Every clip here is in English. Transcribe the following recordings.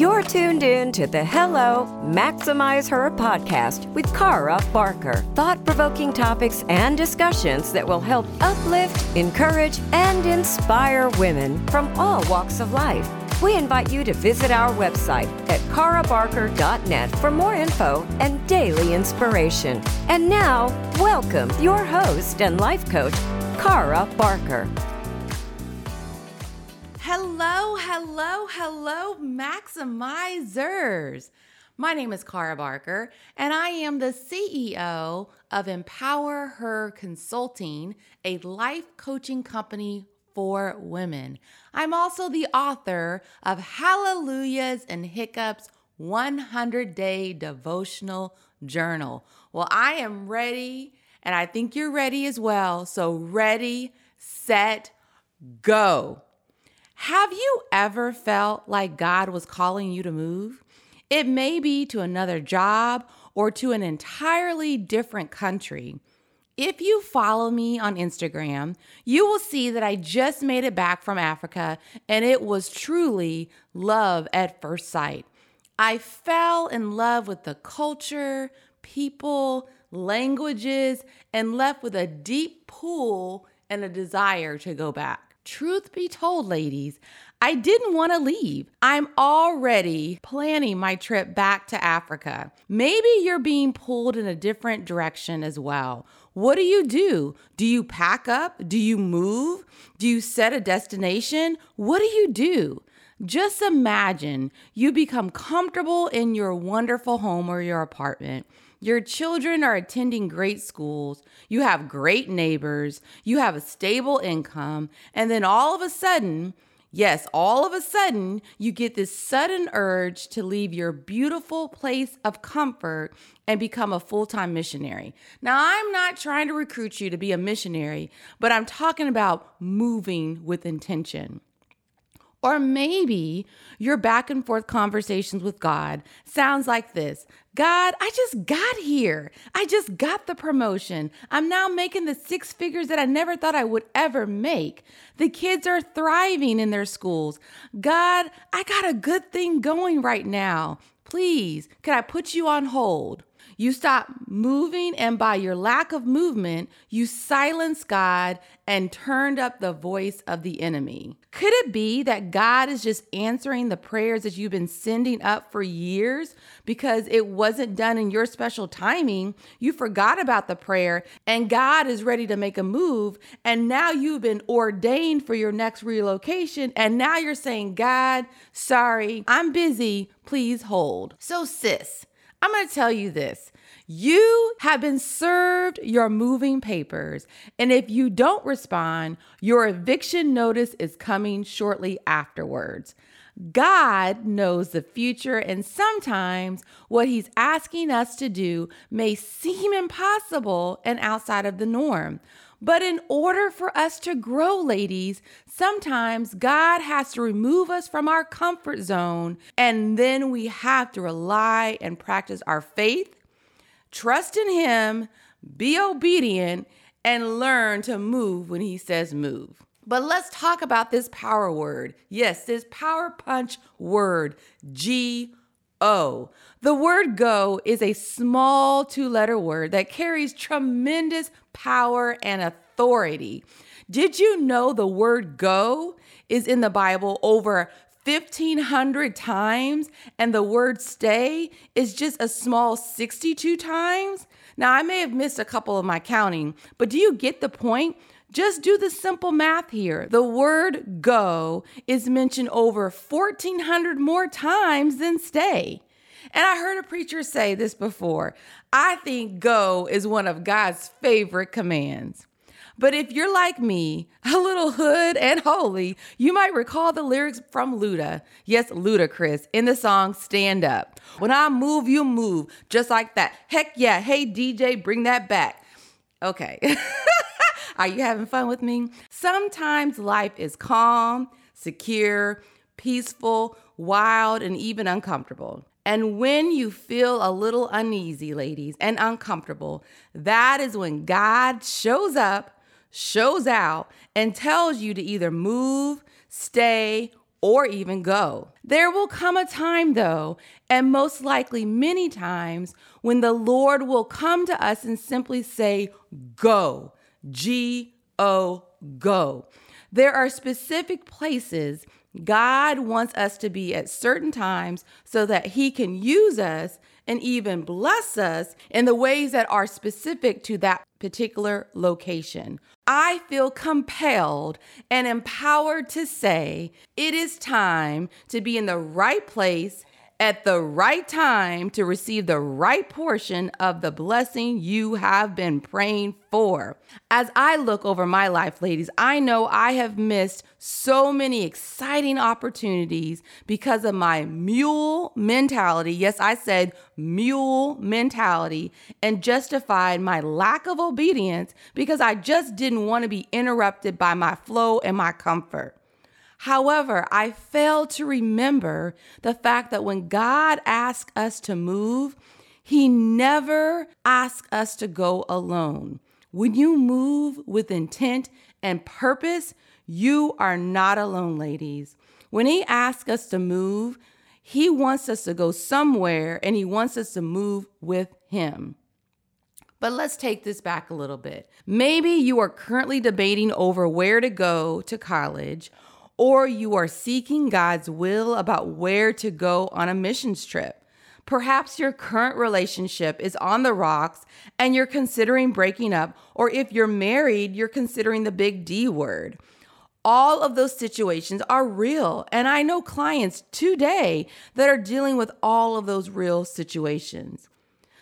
You're tuned in to the Hello Maximize Her podcast with Cara Barker. Thought provoking topics and discussions that will help uplift, encourage, and inspire women from all walks of life. We invite you to visit our website at carabarker.net for more info and daily inspiration. And now, welcome your host and life coach, Cara Barker. Hello, hello, hello, maximizers. My name is Cara Barker, and I am the CEO of Empower Her Consulting, a life coaching company for women. I'm also the author of Hallelujahs and Hiccups 100 Day Devotional Journal. Well, I am ready, and I think you're ready as well. So, ready, set, go. Have you ever felt like God was calling you to move? It may be to another job or to an entirely different country. If you follow me on Instagram, you will see that I just made it back from Africa and it was truly love at first sight. I fell in love with the culture, people, languages, and left with a deep pull and a desire to go back. Truth be told, ladies, I didn't want to leave. I'm already planning my trip back to Africa. Maybe you're being pulled in a different direction as well. What do you do? Do you pack up? Do you move? Do you set a destination? What do you do? Just imagine you become comfortable in your wonderful home or your apartment. Your children are attending great schools. You have great neighbors. You have a stable income. And then all of a sudden, yes, all of a sudden, you get this sudden urge to leave your beautiful place of comfort and become a full time missionary. Now, I'm not trying to recruit you to be a missionary, but I'm talking about moving with intention. Or maybe your back and forth conversations with God sounds like this God, I just got here. I just got the promotion. I'm now making the six figures that I never thought I would ever make. The kids are thriving in their schools. God, I got a good thing going right now. Please, can I put you on hold? You stop moving, and by your lack of movement, you silence God and turned up the voice of the enemy. Could it be that God is just answering the prayers that you've been sending up for years because it wasn't done in your special timing? You forgot about the prayer, and God is ready to make a move, and now you've been ordained for your next relocation, and now you're saying, God, sorry, I'm busy, please hold. So, sis, I'm going to tell you this. You have been served your moving papers, and if you don't respond, your eviction notice is coming shortly afterwards. God knows the future, and sometimes what He's asking us to do may seem impossible and outside of the norm. But in order for us to grow, ladies, sometimes God has to remove us from our comfort zone, and then we have to rely and practice our faith, trust in Him, be obedient, and learn to move when He says move. But let's talk about this power word. Yes, this power punch word, G O. The word go is a small two letter word that carries tremendous power and authority. Did you know the word go is in the Bible over 1500 times and the word stay is just a small 62 times? Now, I may have missed a couple of my counting, but do you get the point? Just do the simple math here. The word go is mentioned over 1400 more times than stay. And I heard a preacher say this before. I think go is one of God's favorite commands. But if you're like me, a little hood and holy, you might recall the lyrics from Luda. Yes, Ludacris in the song Stand Up. When I move, you move, just like that. Heck yeah. Hey, DJ, bring that back. Okay. Are you having fun with me? Sometimes life is calm, secure, peaceful, wild, and even uncomfortable. And when you feel a little uneasy, ladies, and uncomfortable, that is when God shows up, shows out, and tells you to either move, stay, or even go. There will come a time, though, and most likely many times, when the Lord will come to us and simply say, Go, G O, go. There are specific places God wants us to be at certain times so that He can use us and even bless us in the ways that are specific to that particular location. I feel compelled and empowered to say it is time to be in the right place at the right time to receive the right portion of the blessing you have been praying for. As I look over my life, ladies, I know I have missed so many exciting opportunities because of my mule mentality. Yes, I said mule mentality and justified my lack of obedience because I just didn't want to be interrupted by my flow and my comfort. However, I fail to remember the fact that when God asks us to move, He never asks us to go alone. When you move with intent and purpose, you are not alone, ladies. When He asks us to move, He wants us to go somewhere and He wants us to move with Him. But let's take this back a little bit. Maybe you are currently debating over where to go to college or you are seeking God's will about where to go on a missions trip. Perhaps your current relationship is on the rocks and you're considering breaking up, or if you're married, you're considering the big D word. All of those situations are real, and I know clients today that are dealing with all of those real situations.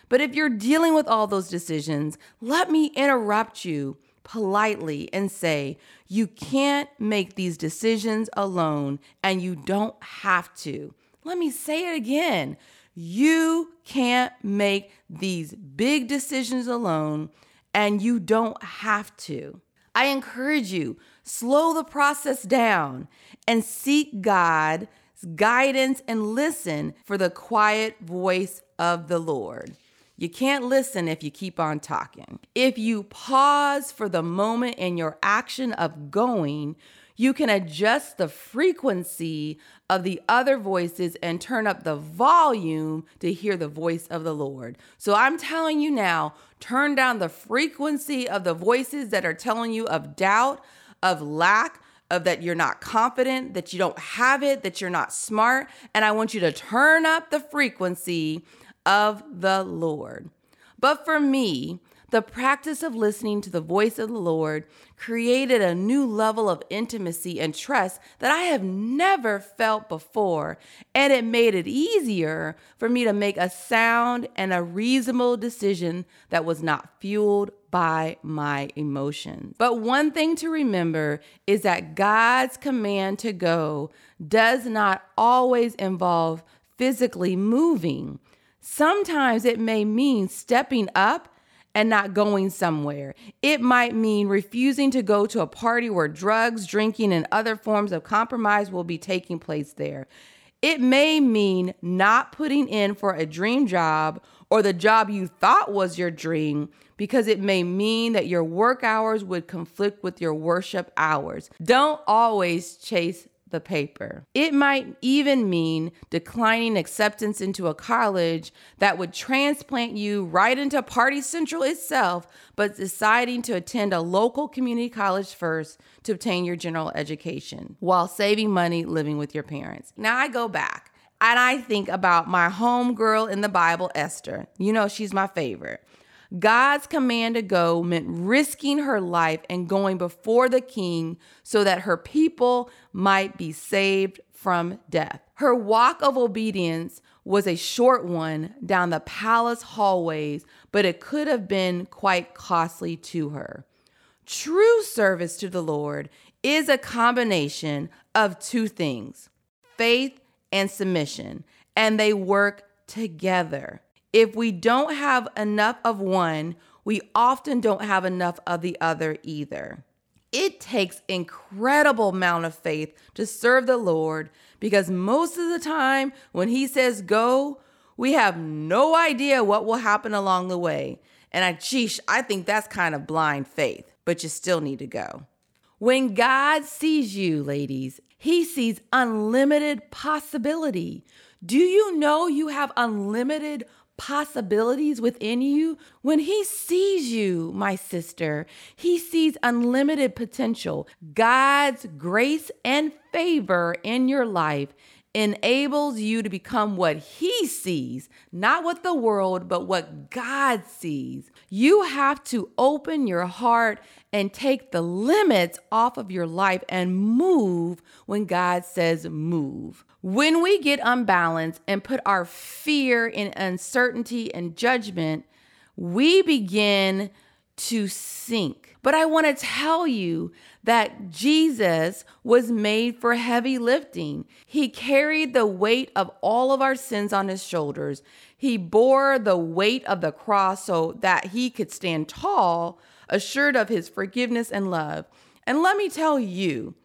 But if you're dealing with all those decisions, let me interrupt you politely and say, You can't make these decisions alone, and you don't have to. Let me say it again. You can't make these big decisions alone, and you don't have to. I encourage you, slow the process down and seek God's guidance and listen for the quiet voice of the Lord. You can't listen if you keep on talking. If you pause for the moment in your action of going, you can adjust the frequency of the other voices and turn up the volume to hear the voice of the Lord. So I'm telling you now, turn down the frequency of the voices that are telling you of doubt, of lack, of that you're not confident, that you don't have it, that you're not smart. And I want you to turn up the frequency of the Lord. But for me, the practice of listening to the voice of the Lord created a new level of intimacy and trust that I have never felt before, and it made it easier for me to make a sound and a reasonable decision that was not fueled by my emotions. But one thing to remember is that God's command to go does not always involve physically moving. Sometimes it may mean stepping up and not going somewhere. It might mean refusing to go to a party where drugs, drinking, and other forms of compromise will be taking place there. It may mean not putting in for a dream job or the job you thought was your dream because it may mean that your work hours would conflict with your worship hours. Don't always chase the paper. It might even mean declining acceptance into a college that would transplant you right into Party Central itself, but deciding to attend a local community college first to obtain your general education while saving money living with your parents. Now I go back and I think about my homegirl in the Bible, Esther. You know, she's my favorite. God's command to go meant risking her life and going before the king so that her people might be saved from death. Her walk of obedience was a short one down the palace hallways, but it could have been quite costly to her. True service to the Lord is a combination of two things faith and submission, and they work together. If we don't have enough of one, we often don't have enough of the other either. It takes incredible amount of faith to serve the Lord because most of the time when he says go, we have no idea what will happen along the way. And I geesh, I think that's kind of blind faith, but you still need to go. When God sees you, ladies, He sees unlimited possibility. Do you know you have unlimited possibilities within you? When He sees you, my sister, He sees unlimited potential. God's grace and favor in your life enables you to become what He sees, not what the world, but what God sees. You have to open your heart and take the limits off of your life and move when God says move. When we get unbalanced and put our fear in uncertainty and judgment, we begin to sink. But I want to tell you that Jesus was made for heavy lifting. He carried the weight of all of our sins on his shoulders. He bore the weight of the cross so that he could stand tall, assured of his forgiveness and love. And let me tell you,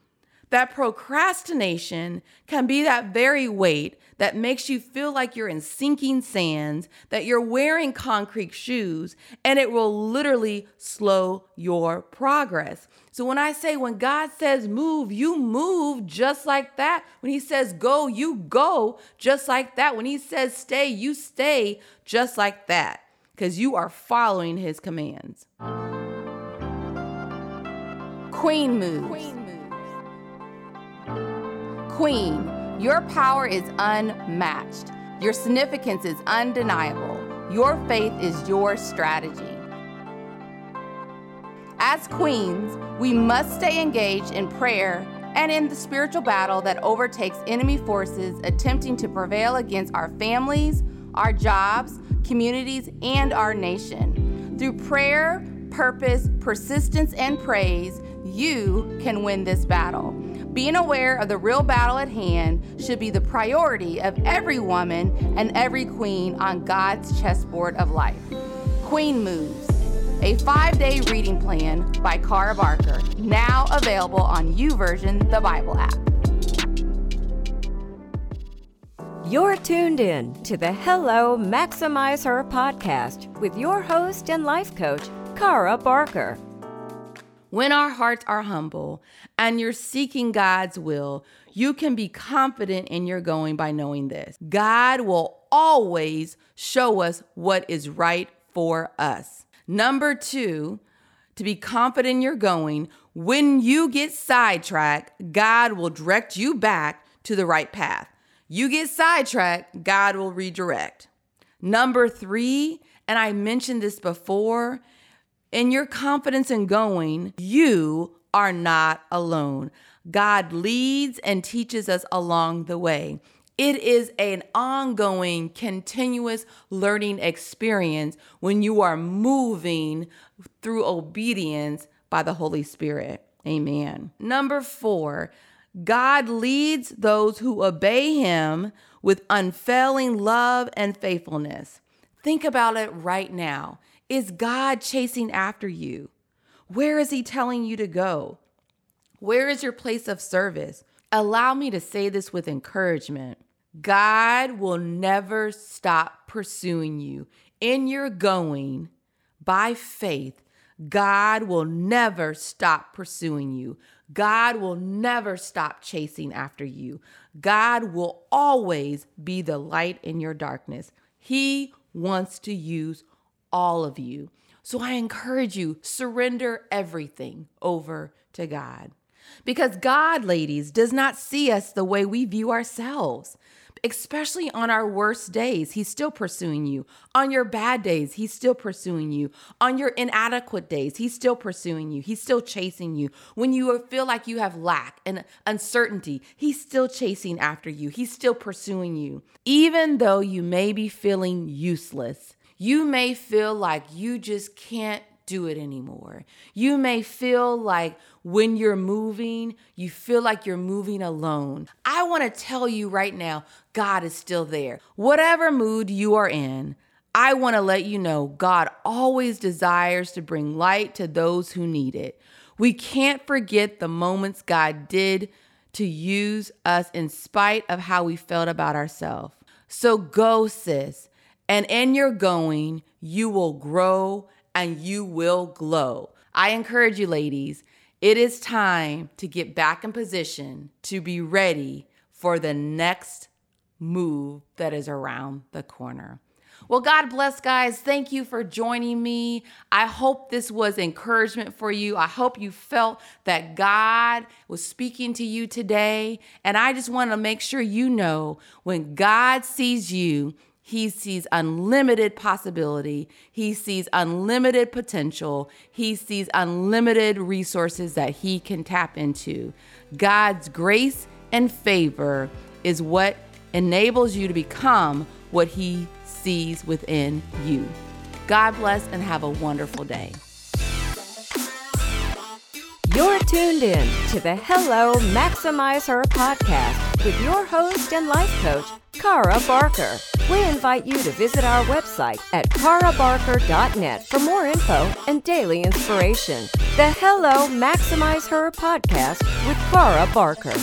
that procrastination can be that very weight that makes you feel like you're in sinking sands, that you're wearing concrete shoes, and it will literally slow your progress. So when I say when God says move, you move just like that. When He says go, you go just like that. When He says stay, you stay just like that because you are following His commands. Queen moves. Queen Queen, your power is unmatched. Your significance is undeniable. Your faith is your strategy. As queens, we must stay engaged in prayer and in the spiritual battle that overtakes enemy forces attempting to prevail against our families, our jobs, communities, and our nation. Through prayer, purpose, persistence, and praise, you can win this battle. Being aware of the real battle at hand should be the priority of every woman and every queen on God's chessboard of life. Queen Moves, a five day reading plan by Cara Barker, now available on YouVersion, the Bible app. You're tuned in to the Hello Maximize Her podcast with your host and life coach, Cara Barker. When our hearts are humble and you're seeking God's will, you can be confident in your going by knowing this God will always show us what is right for us. Number two, to be confident in your going, when you get sidetracked, God will direct you back to the right path. You get sidetracked, God will redirect. Number three, and I mentioned this before, in your confidence in going, you are not alone. God leads and teaches us along the way. It is an ongoing, continuous learning experience when you are moving through obedience by the Holy Spirit. Amen. Number four, God leads those who obey Him with unfailing love and faithfulness. Think about it right now. Is God chasing after you? Where is He telling you to go? Where is your place of service? Allow me to say this with encouragement. God will never stop pursuing you. In your going by faith, God will never stop pursuing you. God will never stop chasing after you. God will always be the light in your darkness. He wants to use all of you. So I encourage you, surrender everything over to God. Because God, ladies, does not see us the way we view ourselves. Especially on our worst days, He's still pursuing you. On your bad days, He's still pursuing you. On your inadequate days, He's still pursuing you. He's still chasing you. When you feel like you have lack and uncertainty, He's still chasing after you. He's still pursuing you. Even though you may be feeling useless, you may feel like you just can't do it anymore. You may feel like when you're moving, you feel like you're moving alone. I want to tell you right now, God is still there. Whatever mood you are in, I want to let you know God always desires to bring light to those who need it. We can't forget the moments God did to use us in spite of how we felt about ourselves. So go, sis. And in your going, you will grow and you will glow. I encourage you, ladies, It is time to get back in position to be ready for the next move that is around the corner. Well, God bless, guys. Thank you for joining me. I hope this was encouragement for you. I hope you felt that God was speaking to you today. And I just want to make sure you know when God sees you, he sees unlimited possibility. He sees unlimited potential. He sees unlimited resources that he can tap into. God's grace and favor is what enables you to become what he sees within you. God bless and have a wonderful day. You're tuned in to the Hello Maximize Her podcast with your host and life coach, Cara Barker. We invite you to visit our website at carabarker.net for more info and daily inspiration. The Hello Maximize Her podcast with Cara Barker.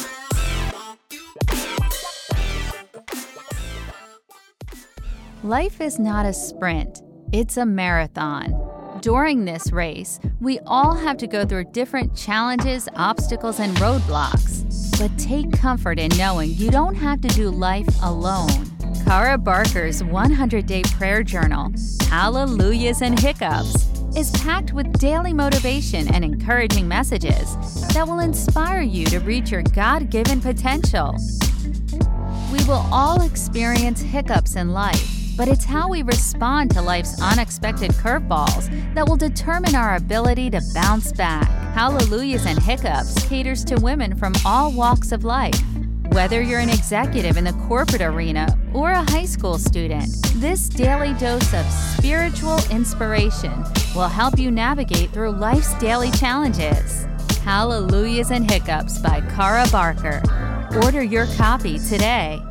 Life is not a sprint, it's a marathon. During this race, we all have to go through different challenges, obstacles, and roadblocks. But take comfort in knowing you don't have to do life alone. Cara Barker's 100 day prayer journal, Hallelujahs and Hiccups, is packed with daily motivation and encouraging messages that will inspire you to reach your God given potential. We will all experience hiccups in life but it's how we respond to life's unexpected curveballs that will determine our ability to bounce back. Hallelujahs and Hiccups caters to women from all walks of life. Whether you're an executive in the corporate arena or a high school student, this daily dose of spiritual inspiration will help you navigate through life's daily challenges. Hallelujahs and Hiccups by Cara Barker. Order your copy today